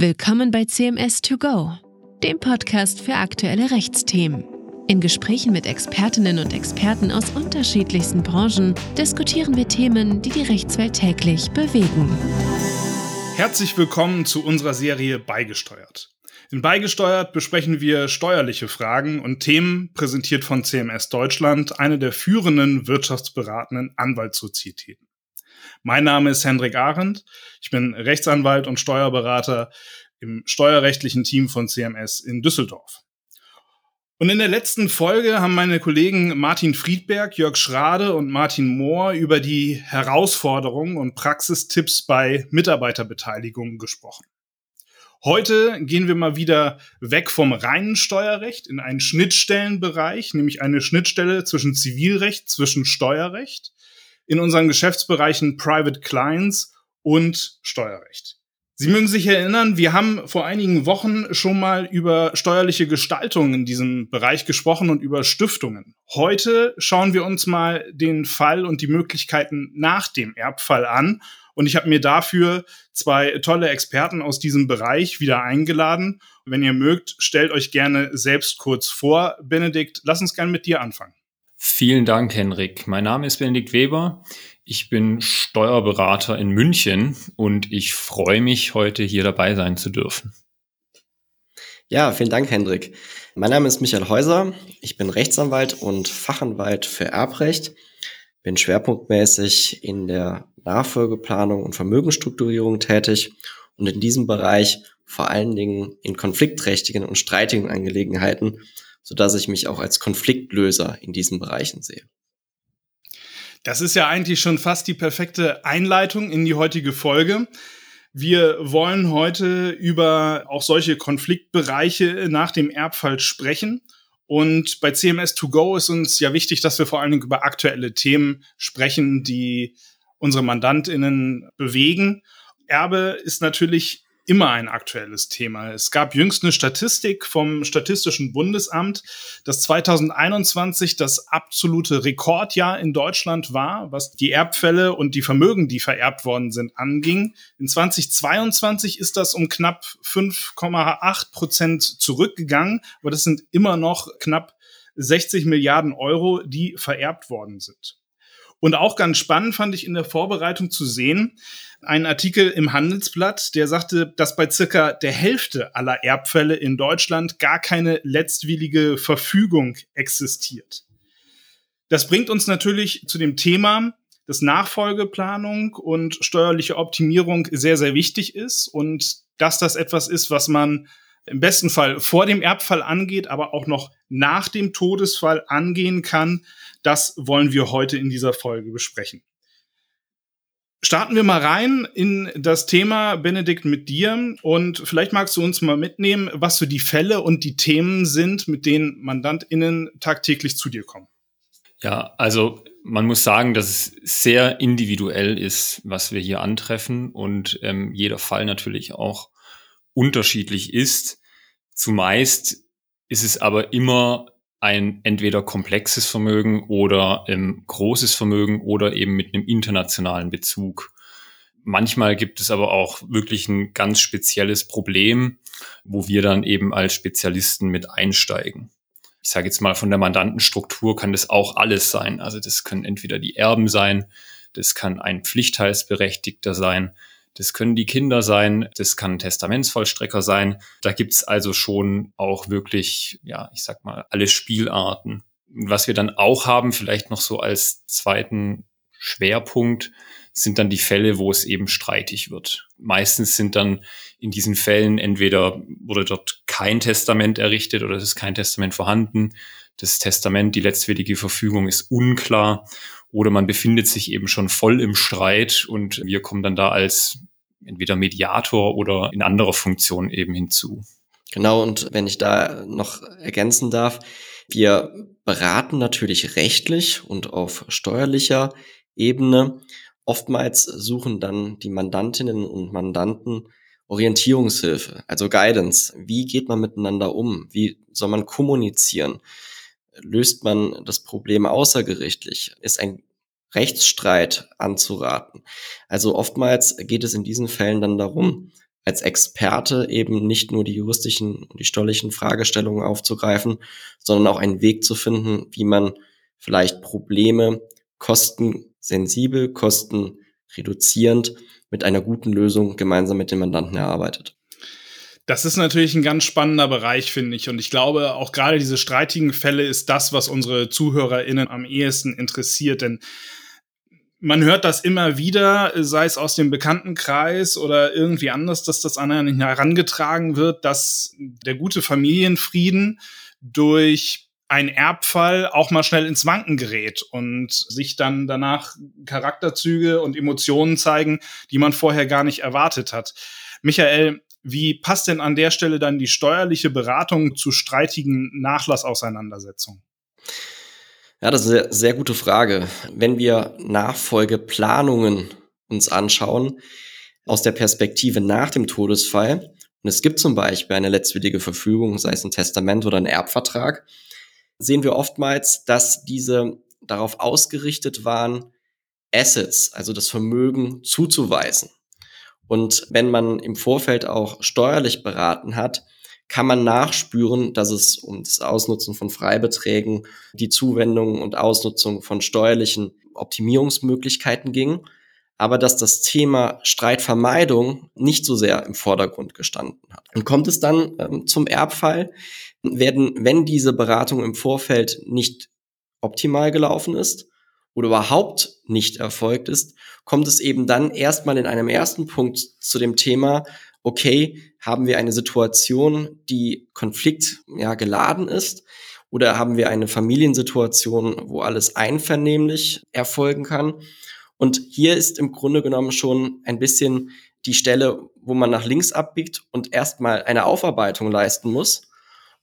Willkommen bei CMS 2 Go, dem Podcast für aktuelle Rechtsthemen. In Gesprächen mit Expertinnen und Experten aus unterschiedlichsten Branchen diskutieren wir Themen, die die Rechtswelt täglich bewegen. Herzlich willkommen zu unserer Serie Beigesteuert. In Beigesteuert besprechen wir steuerliche Fragen und Themen präsentiert von CMS Deutschland, eine der führenden wirtschaftsberatenden Anwaltssozietäten. Mein Name ist Hendrik Arendt. Ich bin Rechtsanwalt und Steuerberater im steuerrechtlichen Team von CMS in Düsseldorf. Und in der letzten Folge haben meine Kollegen Martin Friedberg, Jörg Schrade und Martin Mohr über die Herausforderungen und Praxistipps bei Mitarbeiterbeteiligung gesprochen. Heute gehen wir mal wieder weg vom reinen Steuerrecht in einen Schnittstellenbereich, nämlich eine Schnittstelle zwischen Zivilrecht, zwischen Steuerrecht in unseren Geschäftsbereichen Private Clients und Steuerrecht. Sie mögen sich erinnern, wir haben vor einigen Wochen schon mal über steuerliche Gestaltung in diesem Bereich gesprochen und über Stiftungen. Heute schauen wir uns mal den Fall und die Möglichkeiten nach dem Erbfall an. Und ich habe mir dafür zwei tolle Experten aus diesem Bereich wieder eingeladen. Wenn ihr mögt, stellt euch gerne selbst kurz vor. Benedikt, lass uns gerne mit dir anfangen. Vielen Dank, Henrik. Mein Name ist Benedikt Weber. Ich bin Steuerberater in München und ich freue mich, heute hier dabei sein zu dürfen. Ja, vielen Dank, Hendrik. Mein Name ist Michael Häuser. Ich bin Rechtsanwalt und Fachanwalt für Erbrecht. Bin schwerpunktmäßig in der Nachfolgeplanung und Vermögensstrukturierung tätig und in diesem Bereich vor allen Dingen in konfliktträchtigen und streitigen Angelegenheiten so dass ich mich auch als Konfliktlöser in diesen Bereichen sehe. Das ist ja eigentlich schon fast die perfekte Einleitung in die heutige Folge. Wir wollen heute über auch solche Konfliktbereiche nach dem Erbfall sprechen. Und bei CMS2Go ist uns ja wichtig, dass wir vor allen Dingen über aktuelle Themen sprechen, die unsere MandantInnen bewegen. Erbe ist natürlich immer ein aktuelles Thema. Es gab jüngst eine Statistik vom Statistischen Bundesamt, dass 2021 das absolute Rekordjahr in Deutschland war, was die Erbfälle und die Vermögen, die vererbt worden sind, anging. In 2022 ist das um knapp 5,8 Prozent zurückgegangen, aber das sind immer noch knapp 60 Milliarden Euro, die vererbt worden sind. Und auch ganz spannend fand ich in der Vorbereitung zu sehen, einen Artikel im Handelsblatt, der sagte, dass bei circa der Hälfte aller Erbfälle in Deutschland gar keine letztwillige Verfügung existiert. Das bringt uns natürlich zu dem Thema, dass Nachfolgeplanung und steuerliche Optimierung sehr, sehr wichtig ist und dass das etwas ist, was man im besten Fall vor dem Erbfall angeht, aber auch noch nach dem Todesfall angehen kann. Das wollen wir heute in dieser Folge besprechen. Starten wir mal rein in das Thema, Benedikt, mit dir. Und vielleicht magst du uns mal mitnehmen, was so die Fälle und die Themen sind, mit denen MandantInnen tagtäglich zu dir kommen. Ja, also man muss sagen, dass es sehr individuell ist, was wir hier antreffen und ähm, jeder Fall natürlich auch unterschiedlich ist. Zumeist ist es aber immer ein entweder komplexes Vermögen oder ähm, großes Vermögen oder eben mit einem internationalen Bezug. Manchmal gibt es aber auch wirklich ein ganz spezielles Problem, wo wir dann eben als Spezialisten mit einsteigen. Ich sage jetzt mal, von der Mandantenstruktur kann das auch alles sein. Also das können entweder die Erben sein, das kann ein Pflichtteilsberechtigter sein, das können die Kinder sein, das kann ein Testamentsvollstrecker sein. Da gibt's also schon auch wirklich, ja, ich sag mal, alle Spielarten. Was wir dann auch haben, vielleicht noch so als zweiten Schwerpunkt, sind dann die Fälle, wo es eben streitig wird. Meistens sind dann in diesen Fällen entweder wurde dort kein Testament errichtet oder es ist kein Testament vorhanden. Das Testament, die letztwillige Verfügung ist unklar oder man befindet sich eben schon voll im Streit und wir kommen dann da als entweder Mediator oder in anderer Funktion eben hinzu. Genau, und wenn ich da noch ergänzen darf, wir beraten natürlich rechtlich und auf steuerlicher Ebene. Oftmals suchen dann die Mandantinnen und Mandanten Orientierungshilfe, also Guidance. Wie geht man miteinander um? Wie soll man kommunizieren? Löst man das Problem außergerichtlich? Ist ein Rechtsstreit anzuraten. Also oftmals geht es in diesen Fällen dann darum, als Experte eben nicht nur die juristischen und die steuerlichen Fragestellungen aufzugreifen, sondern auch einen Weg zu finden, wie man vielleicht Probleme kostensensibel, kostenreduzierend mit einer guten Lösung gemeinsam mit dem Mandanten erarbeitet. Das ist natürlich ein ganz spannender Bereich, finde ich. Und ich glaube, auch gerade diese streitigen Fälle ist das, was unsere ZuhörerInnen am ehesten interessiert. Denn man hört das immer wieder, sei es aus dem Bekanntenkreis oder irgendwie anders, dass das an einen herangetragen wird, dass der gute Familienfrieden durch ein Erbfall auch mal schnell ins Wanken gerät und sich dann danach Charakterzüge und Emotionen zeigen, die man vorher gar nicht erwartet hat. Michael, wie passt denn an der Stelle dann die steuerliche Beratung zu streitigen Nachlassauseinandersetzungen? Ja, das ist eine sehr gute Frage. Wenn wir Nachfolgeplanungen uns anschauen, aus der Perspektive nach dem Todesfall, und es gibt zum Beispiel eine letztwillige Verfügung, sei es ein Testament oder ein Erbvertrag, sehen wir oftmals, dass diese darauf ausgerichtet waren, Assets, also das Vermögen zuzuweisen. Und wenn man im Vorfeld auch steuerlich beraten hat, kann man nachspüren, dass es um das Ausnutzen von Freibeträgen, die Zuwendung und Ausnutzung von steuerlichen Optimierungsmöglichkeiten ging, aber dass das Thema Streitvermeidung nicht so sehr im Vordergrund gestanden hat. Und kommt es dann ähm, zum Erbfall, werden, wenn diese Beratung im Vorfeld nicht optimal gelaufen ist, oder überhaupt nicht erfolgt ist, kommt es eben dann erstmal in einem ersten Punkt zu dem Thema, okay, haben wir eine Situation, die Konflikt ja, geladen ist, oder haben wir eine Familiensituation, wo alles einvernehmlich erfolgen kann? Und hier ist im Grunde genommen schon ein bisschen die Stelle, wo man nach links abbiegt und erstmal eine Aufarbeitung leisten muss,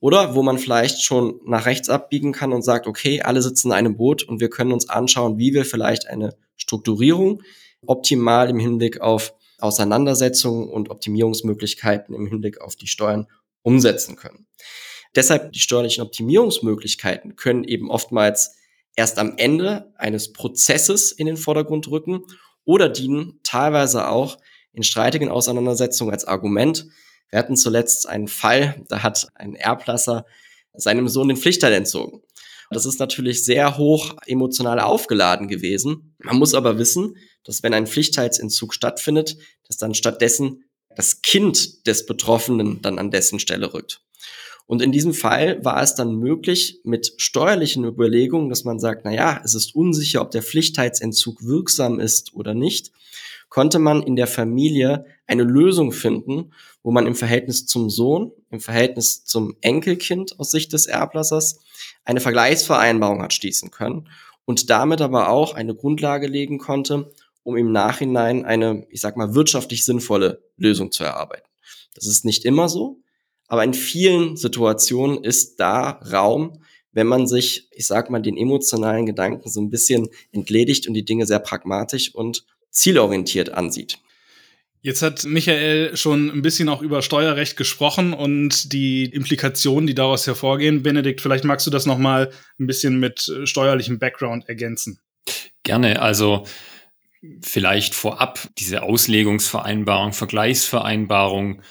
oder wo man vielleicht schon nach rechts abbiegen kann und sagt, okay, alle sitzen in einem Boot und wir können uns anschauen, wie wir vielleicht eine Strukturierung optimal im Hinblick auf Auseinandersetzungen und Optimierungsmöglichkeiten im Hinblick auf die Steuern umsetzen können. Deshalb die steuerlichen Optimierungsmöglichkeiten können eben oftmals erst am Ende eines Prozesses in den Vordergrund rücken oder dienen teilweise auch in streitigen Auseinandersetzungen als Argument, wir hatten zuletzt einen Fall, da hat ein Erblasser seinem Sohn den Pflichtteil entzogen. Das ist natürlich sehr hoch emotional aufgeladen gewesen. Man muss aber wissen, dass wenn ein Pflichtteilsentzug stattfindet, dass dann stattdessen das Kind des Betroffenen dann an dessen Stelle rückt. Und in diesem Fall war es dann möglich, mit steuerlichen Überlegungen, dass man sagt, na ja, es ist unsicher, ob der Pflichtteilsentzug wirksam ist oder nicht, konnte man in der Familie eine Lösung finden, wo man im Verhältnis zum Sohn, im Verhältnis zum Enkelkind aus Sicht des Erblassers eine Vergleichsvereinbarung hat schließen können und damit aber auch eine Grundlage legen konnte, um im Nachhinein eine, ich sag mal, wirtschaftlich sinnvolle Lösung zu erarbeiten. Das ist nicht immer so, aber in vielen Situationen ist da Raum, wenn man sich, ich sag mal, den emotionalen Gedanken so ein bisschen entledigt und die Dinge sehr pragmatisch und zielorientiert ansieht. Jetzt hat Michael schon ein bisschen auch über Steuerrecht gesprochen und die Implikationen, die daraus hervorgehen. Benedikt, vielleicht magst du das noch mal ein bisschen mit äh, steuerlichem Background ergänzen. Gerne. Also vielleicht vorab diese Auslegungsvereinbarung, Vergleichsvereinbarung,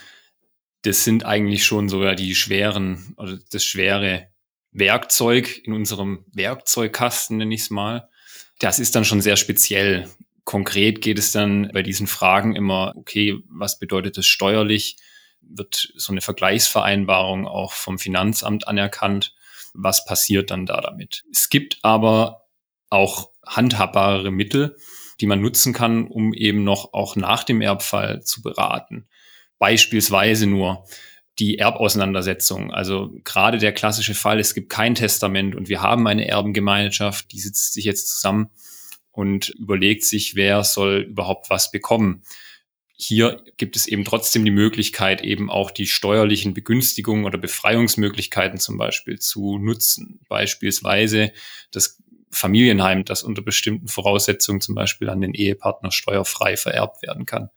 das sind eigentlich schon sogar die schweren oder das schwere Werkzeug in unserem Werkzeugkasten, nenne ich es mal. Das ist dann schon sehr speziell. Konkret geht es dann bei diesen Fragen immer, okay, was bedeutet das steuerlich? Wird so eine Vergleichsvereinbarung auch vom Finanzamt anerkannt? Was passiert dann da damit? Es gibt aber auch handhabbare Mittel, die man nutzen kann, um eben noch auch nach dem Erbfall zu beraten. Beispielsweise nur die Erbauseinandersetzung. Also gerade der klassische Fall, es gibt kein Testament und wir haben eine Erbengemeinschaft, die sitzt sich jetzt zusammen und überlegt sich, wer soll überhaupt was bekommen. Hier gibt es eben trotzdem die Möglichkeit, eben auch die steuerlichen Begünstigungen oder Befreiungsmöglichkeiten zum Beispiel zu nutzen. Beispielsweise das Familienheim, das unter bestimmten Voraussetzungen zum Beispiel an den Ehepartner steuerfrei vererbt werden kann.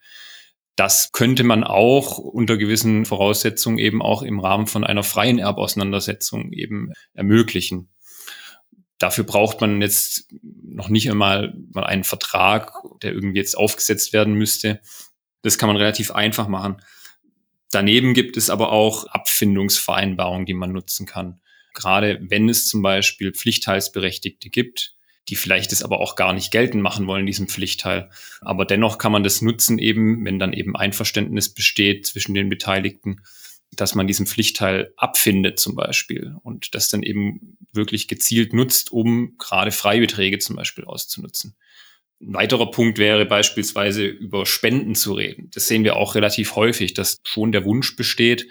Das könnte man auch unter gewissen Voraussetzungen eben auch im Rahmen von einer freien Erbauseinandersetzung eben ermöglichen. Dafür braucht man jetzt noch nicht einmal mal einen Vertrag, der irgendwie jetzt aufgesetzt werden müsste. Das kann man relativ einfach machen. Daneben gibt es aber auch Abfindungsvereinbarungen, die man nutzen kann. Gerade wenn es zum Beispiel Pflichtteilsberechtigte gibt, die vielleicht es aber auch gar nicht geltend machen wollen, diesen Pflichtteil. Aber dennoch kann man das nutzen, eben, wenn dann eben Einverständnis besteht zwischen den Beteiligten, dass man diesen Pflichtteil abfindet zum Beispiel und das dann eben wirklich gezielt nutzt, um gerade Freibeträge zum Beispiel auszunutzen. Ein weiterer Punkt wäre beispielsweise über Spenden zu reden. Das sehen wir auch relativ häufig, dass schon der Wunsch besteht,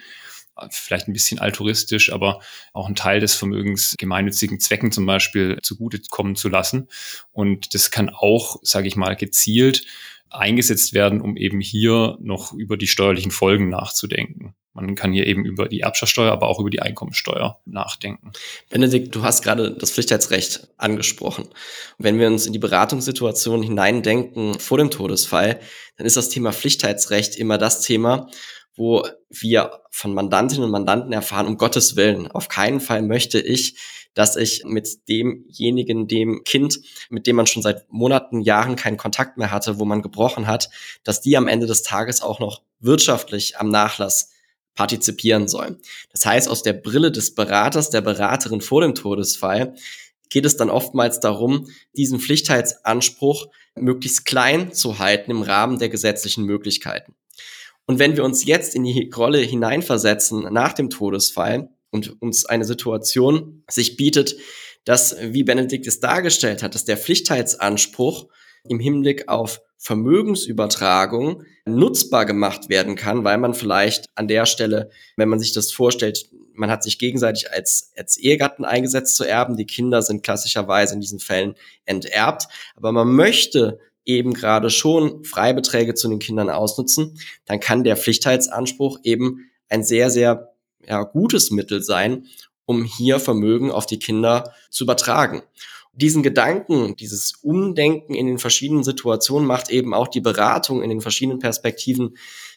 vielleicht ein bisschen altruistisch, aber auch einen Teil des Vermögens gemeinnützigen Zwecken zum Beispiel zugutekommen zu lassen. Und das kann auch, sage ich mal, gezielt eingesetzt werden, um eben hier noch über die steuerlichen Folgen nachzudenken. Man kann hier eben über die Erbschaftssteuer, aber auch über die Einkommensteuer nachdenken. Benedikt, du hast gerade das Pflichtheitsrecht angesprochen. wenn wir uns in die Beratungssituation hineindenken vor dem Todesfall, dann ist das Thema Pflichtheitsrecht immer das Thema, wo wir von Mandantinnen und Mandanten erfahren, um Gottes Willen, auf keinen Fall möchte ich, dass ich mit demjenigen, dem Kind, mit dem man schon seit Monaten, Jahren keinen Kontakt mehr hatte, wo man gebrochen hat, dass die am Ende des Tages auch noch wirtschaftlich am Nachlass partizipieren sollen. Das heißt, aus der Brille des Beraters, der Beraterin vor dem Todesfall, geht es dann oftmals darum, diesen Pflichtheitsanspruch möglichst klein zu halten im Rahmen der gesetzlichen Möglichkeiten. Und wenn wir uns jetzt in die Rolle hineinversetzen nach dem Todesfall und uns eine Situation sich bietet, dass, wie Benedikt es dargestellt hat, dass der Pflichtheitsanspruch im Hinblick auf Vermögensübertragung nutzbar gemacht werden kann, weil man vielleicht an der Stelle, wenn man sich das vorstellt, man hat sich gegenseitig als, als Ehegatten eingesetzt zu erben, die Kinder sind klassischerweise in diesen Fällen enterbt, aber man möchte eben gerade schon Freibeträge zu den Kindern ausnutzen, dann kann der Pflichtheitsanspruch eben ein sehr, sehr ja, gutes Mittel sein, um hier Vermögen auf die Kinder zu übertragen. Diesen Gedanken, dieses Umdenken in den verschiedenen Situationen macht eben auch die Beratung in den verschiedenen Perspektiven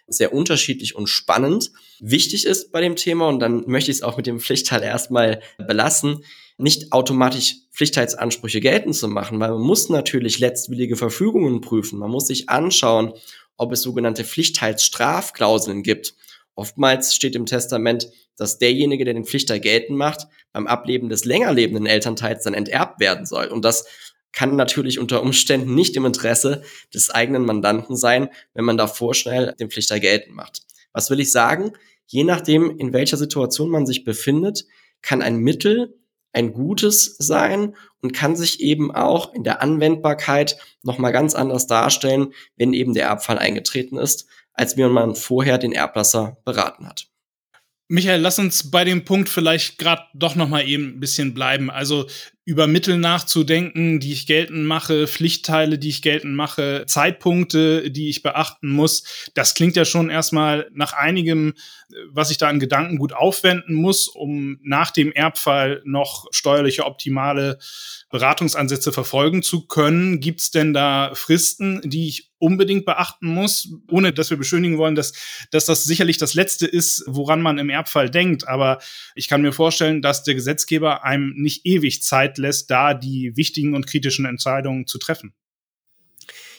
sehr unterschiedlich und spannend. Wichtig ist bei dem Thema, und dann möchte ich es auch mit dem Pflichtteil erstmal belassen, nicht automatisch Pflichtheitsansprüche geltend zu machen, weil man muss natürlich letztwillige Verfügungen prüfen. Man muss sich anschauen, ob es sogenannte Pflichtheitsstrafklauseln gibt. Oftmals steht im Testament, dass derjenige, der den Pflichtteil geltend macht, beim Ableben des länger lebenden Elternteils dann enterbt werden soll. Und das kann natürlich unter Umständen nicht im Interesse des eigenen Mandanten sein, wenn man da vorschnell den Pflichter geltend macht. Was will ich sagen? Je nachdem, in welcher Situation man sich befindet, kann ein Mittel ein gutes sein und kann sich eben auch in der Anwendbarkeit nochmal ganz anders darstellen, wenn eben der Erbfall eingetreten ist, als wenn man vorher den Erblasser beraten hat. Michael, lass uns bei dem Punkt vielleicht gerade doch noch mal eben ein bisschen bleiben. Also über Mittel nachzudenken, die ich geltend mache, Pflichtteile, die ich geltend mache, Zeitpunkte, die ich beachten muss. Das klingt ja schon erstmal nach einigem, was ich da an Gedanken gut aufwenden muss, um nach dem Erbfall noch steuerliche optimale Beratungsansätze verfolgen zu können. Gibt es denn da Fristen, die ich unbedingt beachten muss, ohne dass wir beschönigen wollen, dass, dass das sicherlich das Letzte ist, woran man im Erbfall denkt. Aber ich kann mir vorstellen, dass der Gesetzgeber einem nicht ewig Zeit lässt, da die wichtigen und kritischen Entscheidungen zu treffen.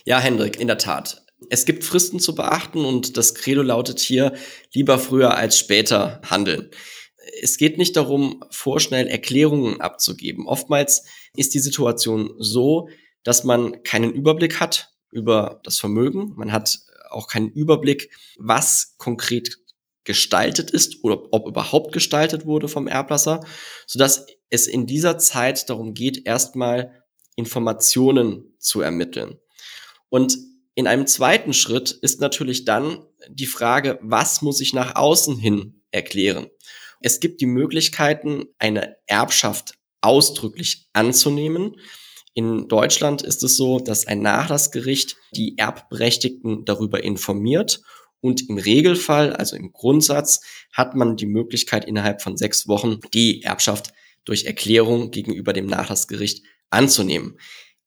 Ja, Hendrik, in der Tat. Es gibt Fristen zu beachten und das Credo lautet hier, lieber früher als später handeln. Es geht nicht darum, vorschnell Erklärungen abzugeben. Oftmals ist die Situation so, dass man keinen Überblick hat über das Vermögen. Man hat auch keinen Überblick, was konkret gestaltet ist oder ob überhaupt gestaltet wurde vom Erblasser, sodass es in dieser Zeit darum geht, erstmal Informationen zu ermitteln. Und in einem zweiten Schritt ist natürlich dann die Frage, was muss ich nach außen hin erklären? Es gibt die Möglichkeiten, eine Erbschaft ausdrücklich anzunehmen. In Deutschland ist es so, dass ein Nachlassgericht die Erbberechtigten darüber informiert und im Regelfall, also im Grundsatz, hat man die Möglichkeit, innerhalb von sechs Wochen die Erbschaft durch Erklärung gegenüber dem Nachlassgericht anzunehmen.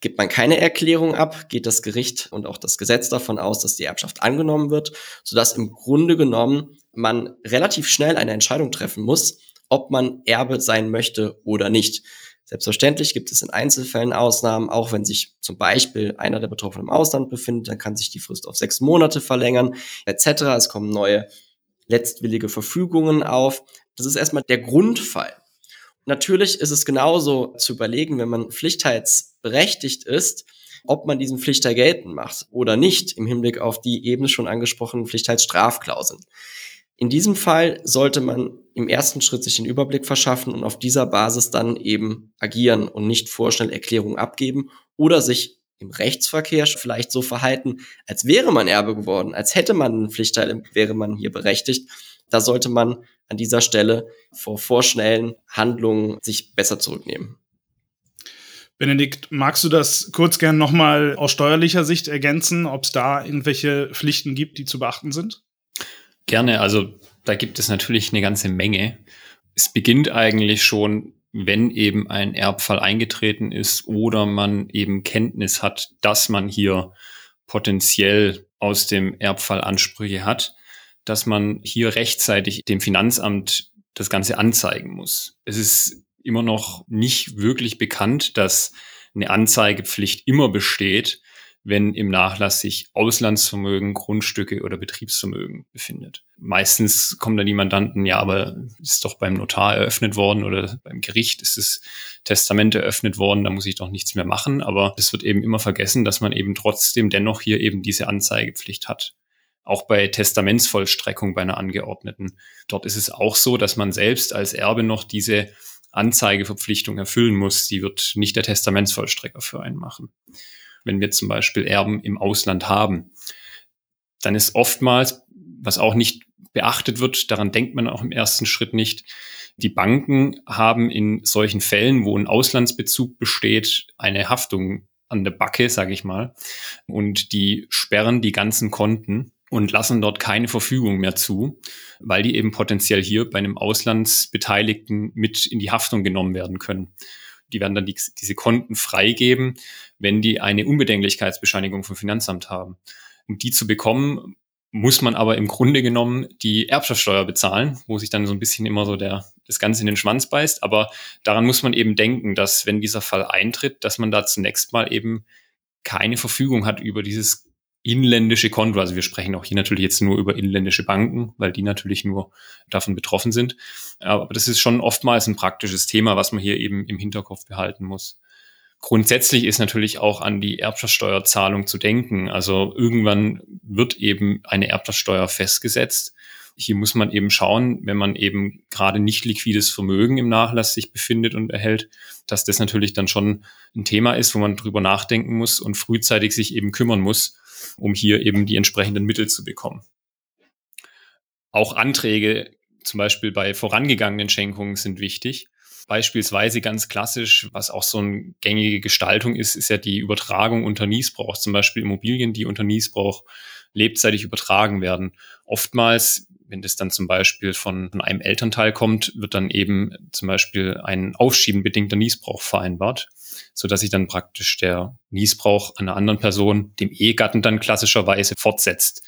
Gibt man keine Erklärung ab, geht das Gericht und auch das Gesetz davon aus, dass die Erbschaft angenommen wird, sodass im Grunde genommen man relativ schnell eine Entscheidung treffen muss, ob man Erbe sein möchte oder nicht. Selbstverständlich gibt es in Einzelfällen Ausnahmen, auch wenn sich zum Beispiel einer der Betroffenen im Ausland befindet, dann kann sich die Frist auf sechs Monate verlängern, etc. Es kommen neue letztwillige Verfügungen auf. Das ist erstmal der Grundfall. Natürlich ist es genauso zu überlegen, wenn man pflichtheitsberechtigt ist, ob man diesen Pflichter geltend macht oder nicht im Hinblick auf die eben schon angesprochenen Pflichtheitsstrafklauseln. In diesem Fall sollte man im ersten Schritt sich den Überblick verschaffen und auf dieser Basis dann eben agieren und nicht vorschnell Erklärungen abgeben oder sich im Rechtsverkehr vielleicht so verhalten, als wäre man Erbe geworden, als hätte man einen Pflichtteil, wäre man hier berechtigt. Da sollte man an dieser Stelle vor vorschnellen Handlungen sich besser zurücknehmen. Benedikt, magst du das kurz gern nochmal aus steuerlicher Sicht ergänzen, ob es da irgendwelche Pflichten gibt, die zu beachten sind? Gerne, also da gibt es natürlich eine ganze Menge. Es beginnt eigentlich schon, wenn eben ein Erbfall eingetreten ist oder man eben Kenntnis hat, dass man hier potenziell aus dem Erbfall Ansprüche hat, dass man hier rechtzeitig dem Finanzamt das Ganze anzeigen muss. Es ist immer noch nicht wirklich bekannt, dass eine Anzeigepflicht immer besteht, wenn im Nachlass sich Auslandsvermögen, Grundstücke oder Betriebsvermögen befindet. Meistens kommen dann die Mandanten, ja, aber ist doch beim Notar eröffnet worden oder beim Gericht ist das Testament eröffnet worden, da muss ich doch nichts mehr machen. Aber es wird eben immer vergessen, dass man eben trotzdem dennoch hier eben diese Anzeigepflicht hat. Auch bei Testamentsvollstreckung bei einer Angeordneten. Dort ist es auch so, dass man selbst als Erbe noch diese Anzeigeverpflichtung erfüllen muss. Die wird nicht der Testamentsvollstrecker für einen machen wenn wir zum Beispiel Erben im Ausland haben, dann ist oftmals, was auch nicht beachtet wird, daran denkt man auch im ersten Schritt nicht, die Banken haben in solchen Fällen, wo ein Auslandsbezug besteht, eine Haftung an der Backe, sage ich mal, und die sperren die ganzen Konten und lassen dort keine Verfügung mehr zu, weil die eben potenziell hier bei einem Auslandsbeteiligten mit in die Haftung genommen werden können. Die werden dann die, diese Konten freigeben, wenn die eine Unbedenklichkeitsbescheinigung vom Finanzamt haben. Um die zu bekommen, muss man aber im Grunde genommen die Erbschaftssteuer bezahlen, wo sich dann so ein bisschen immer so der, das Ganze in den Schwanz beißt. Aber daran muss man eben denken, dass wenn dieser Fall eintritt, dass man da zunächst mal eben keine Verfügung hat über dieses inländische Konto. Also wir sprechen auch hier natürlich jetzt nur über inländische Banken, weil die natürlich nur davon betroffen sind. Aber das ist schon oftmals ein praktisches Thema, was man hier eben im Hinterkopf behalten muss. Grundsätzlich ist natürlich auch an die Erbschaftssteuerzahlung zu denken. Also irgendwann wird eben eine Erbschaftssteuer festgesetzt. Hier muss man eben schauen, wenn man eben gerade nicht liquides Vermögen im Nachlass sich befindet und erhält, dass das natürlich dann schon ein Thema ist, wo man drüber nachdenken muss und frühzeitig sich eben kümmern muss, um hier eben die entsprechenden Mittel zu bekommen. Auch Anträge, zum Beispiel bei vorangegangenen Schenkungen, sind wichtig. Beispielsweise ganz klassisch, was auch so eine gängige Gestaltung ist, ist ja die Übertragung unter Niesbrauch. Zum Beispiel Immobilien, die unter Niesbrauch lebzeitig übertragen werden. Oftmals, wenn das dann zum Beispiel von einem Elternteil kommt, wird dann eben zum Beispiel ein aufschiebenbedingter Niesbrauch vereinbart so dass sich dann praktisch der Niesbrauch einer anderen Person, dem Ehegatten dann klassischerweise fortsetzt.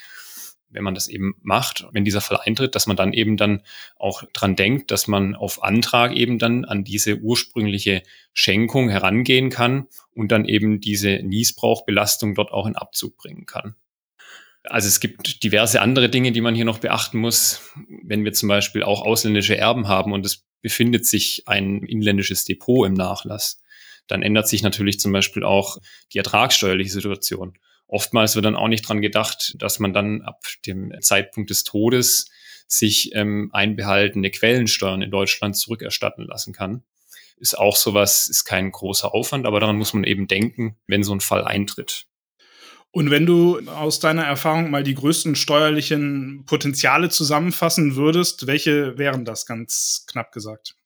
Wenn man das eben macht, wenn dieser Fall eintritt, dass man dann eben dann auch dran denkt, dass man auf Antrag eben dann an diese ursprüngliche Schenkung herangehen kann und dann eben diese Niesbrauchbelastung dort auch in Abzug bringen kann. Also es gibt diverse andere Dinge, die man hier noch beachten muss. Wenn wir zum Beispiel auch ausländische Erben haben und es befindet sich ein inländisches Depot im Nachlass, dann ändert sich natürlich zum Beispiel auch die ertragssteuerliche Situation. Oftmals wird dann auch nicht dran gedacht, dass man dann ab dem Zeitpunkt des Todes sich ähm, einbehaltene Quellensteuern in Deutschland zurückerstatten lassen kann. Ist auch sowas, ist kein großer Aufwand, aber daran muss man eben denken, wenn so ein Fall eintritt. Und wenn du aus deiner Erfahrung mal die größten steuerlichen Potenziale zusammenfassen würdest, welche wären das ganz knapp gesagt?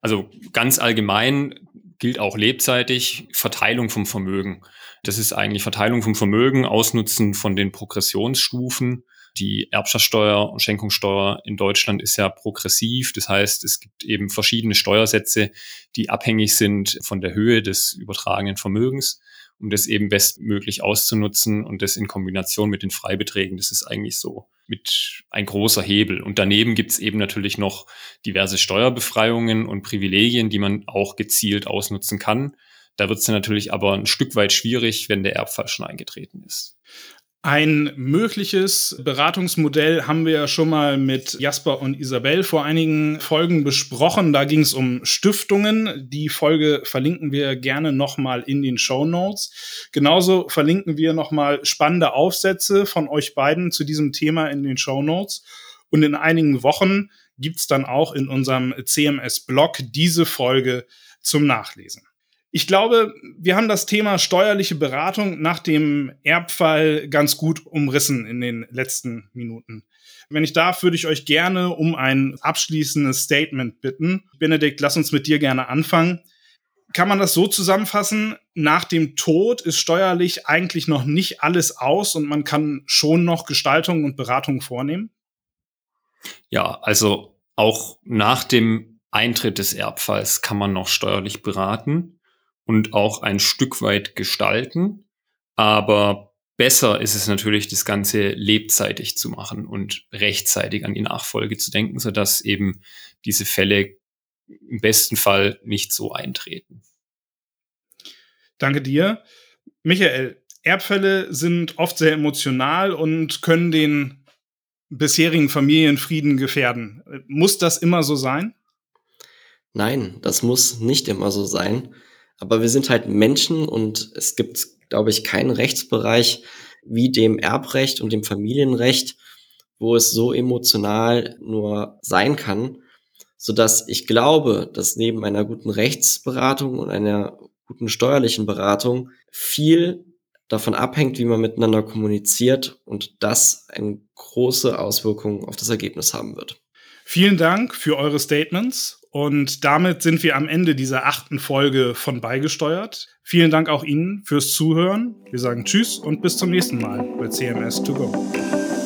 Also ganz allgemein gilt auch lebzeitig Verteilung vom Vermögen. Das ist eigentlich Verteilung vom Vermögen, Ausnutzen von den Progressionsstufen. Die Erbschaftssteuer und Schenkungssteuer in Deutschland ist ja progressiv. Das heißt, es gibt eben verschiedene Steuersätze, die abhängig sind von der Höhe des übertragenen Vermögens um das eben bestmöglich auszunutzen und das in Kombination mit den Freibeträgen, das ist eigentlich so mit ein großer Hebel. Und daneben gibt es eben natürlich noch diverse Steuerbefreiungen und Privilegien, die man auch gezielt ausnutzen kann. Da wird es dann natürlich aber ein Stück weit schwierig, wenn der Erbfall schon eingetreten ist. Ein mögliches Beratungsmodell haben wir ja schon mal mit Jasper und Isabel vor einigen Folgen besprochen. Da ging es um Stiftungen. Die Folge verlinken wir gerne nochmal in den Show Notes. Genauso verlinken wir nochmal spannende Aufsätze von euch beiden zu diesem Thema in den Show Notes. Und in einigen Wochen gibt's dann auch in unserem CMS-Blog diese Folge zum Nachlesen. Ich glaube, wir haben das Thema steuerliche Beratung nach dem Erbfall ganz gut umrissen in den letzten Minuten. Wenn ich darf, würde ich euch gerne um ein abschließendes Statement bitten. Benedikt, lass uns mit dir gerne anfangen. Kann man das so zusammenfassen? Nach dem Tod ist steuerlich eigentlich noch nicht alles aus und man kann schon noch Gestaltung und Beratung vornehmen? Ja, also auch nach dem Eintritt des Erbfalls kann man noch steuerlich beraten und auch ein Stück weit gestalten. Aber besser ist es natürlich, das Ganze lebzeitig zu machen und rechtzeitig an die Nachfolge zu denken, sodass eben diese Fälle im besten Fall nicht so eintreten. Danke dir. Michael, Erbfälle sind oft sehr emotional und können den bisherigen Familienfrieden gefährden. Muss das immer so sein? Nein, das muss nicht immer so sein. Aber wir sind halt Menschen und es gibt, glaube ich, keinen Rechtsbereich wie dem Erbrecht und dem Familienrecht, wo es so emotional nur sein kann, so dass ich glaube, dass neben einer guten Rechtsberatung und einer guten steuerlichen Beratung viel davon abhängt, wie man miteinander kommuniziert und das eine große Auswirkung auf das Ergebnis haben wird. Vielen Dank für eure Statements und damit sind wir am Ende dieser achten Folge von Beigesteuert. Vielen Dank auch Ihnen fürs Zuhören. Wir sagen Tschüss und bis zum nächsten Mal bei CMS 2 Go.